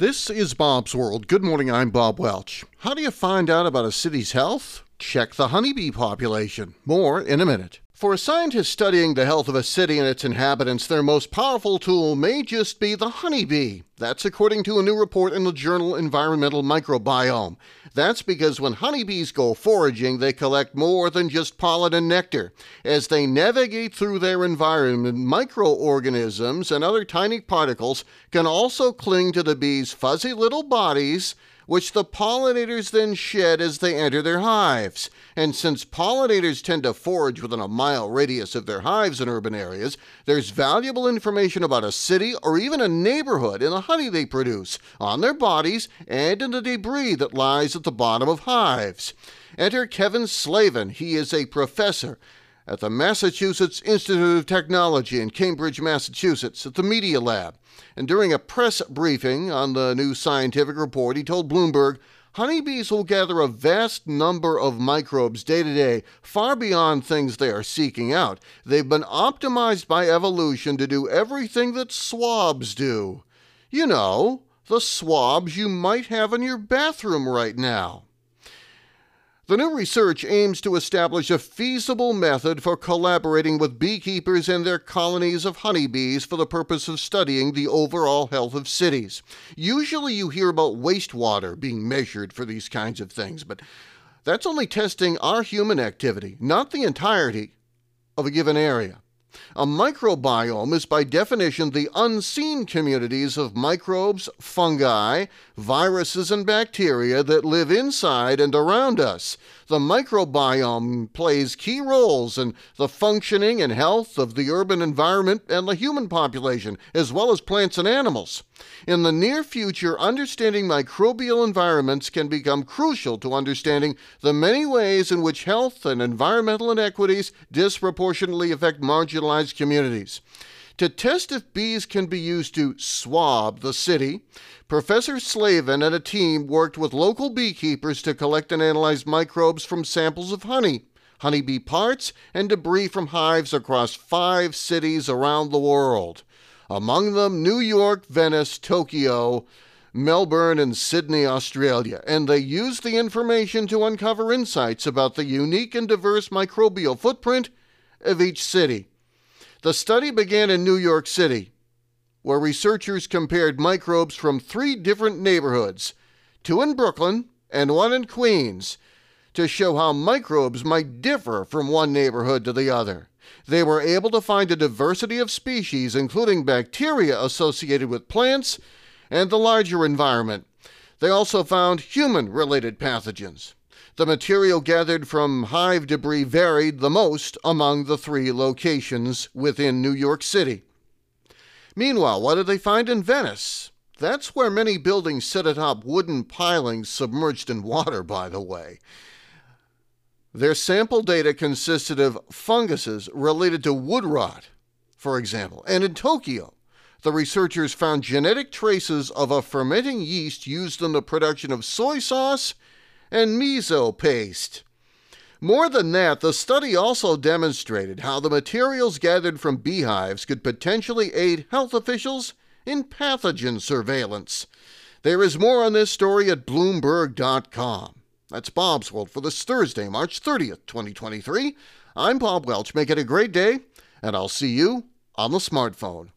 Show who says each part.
Speaker 1: This is Bob's World. Good morning, I'm Bob Welch. How do you find out about a city's health? Check the honeybee population. More in a minute. For a scientist studying the health of a city and its inhabitants, their most powerful tool may just be the honeybee. That's according to a new report in the journal Environmental Microbiome. That's because when honeybees go foraging, they collect more than just pollen and nectar. As they navigate through their environment, microorganisms and other tiny particles can also cling to the bees' fuzzy little bodies which the pollinators then shed as they enter their hives. And since pollinators tend to forage within a mile radius of their hives in urban areas, there's valuable information about a city or even a neighborhood in the honey they produce, on their bodies, and in the debris that lies at the bottom of hives. Enter Kevin Slavin. He is a professor at the Massachusetts Institute of Technology in Cambridge, Massachusetts, at the Media Lab. And during a press briefing on the new scientific report, he told Bloomberg honeybees will gather a vast number of microbes day to day, far beyond things they are seeking out. They've been optimized by evolution to do everything that swabs do. You know, the swabs you might have in your bathroom right now. The new research aims to establish a feasible method for collaborating with beekeepers and their colonies of honeybees for the purpose of studying the overall health of cities. Usually you hear about wastewater being measured for these kinds of things, but that's only testing our human activity, not the entirety of a given area. A microbiome is by definition the unseen communities of microbes, fungi, viruses, and bacteria that live inside and around us. The microbiome plays key roles in the functioning and health of the urban environment and the human population, as well as plants and animals. In the near future, understanding microbial environments can become crucial to understanding the many ways in which health and environmental inequities disproportionately affect marginalized communities. To test if bees can be used to swab the city, Professor Slavin and a team worked with local beekeepers to collect and analyze microbes from samples of honey, honeybee parts, and debris from hives across five cities around the world. Among them, New York, Venice, Tokyo, Melbourne, and Sydney, Australia, and they used the information to uncover insights about the unique and diverse microbial footprint of each city. The study began in New York City, where researchers compared microbes from three different neighborhoods two in Brooklyn and one in Queens to show how microbes might differ from one neighborhood to the other. They were able to find a diversity of species, including bacteria associated with plants and the larger environment. They also found human related pathogens. The material gathered from hive debris varied the most among the three locations within New York City. Meanwhile, what did they find in Venice? That's where many buildings sit atop wooden pilings submerged in water, by the way. Their sample data consisted of funguses related to wood rot, for example. And in Tokyo, the researchers found genetic traces of a fermenting yeast used in the production of soy sauce and miso paste. More than that, the study also demonstrated how the materials gathered from beehives could potentially aid health officials in pathogen surveillance. There is more on this story at Bloomberg.com. That's Bob's World for this Thursday, March 30th, 2023. I'm Bob Welch. Make it a great day, and I'll see you on the smartphone.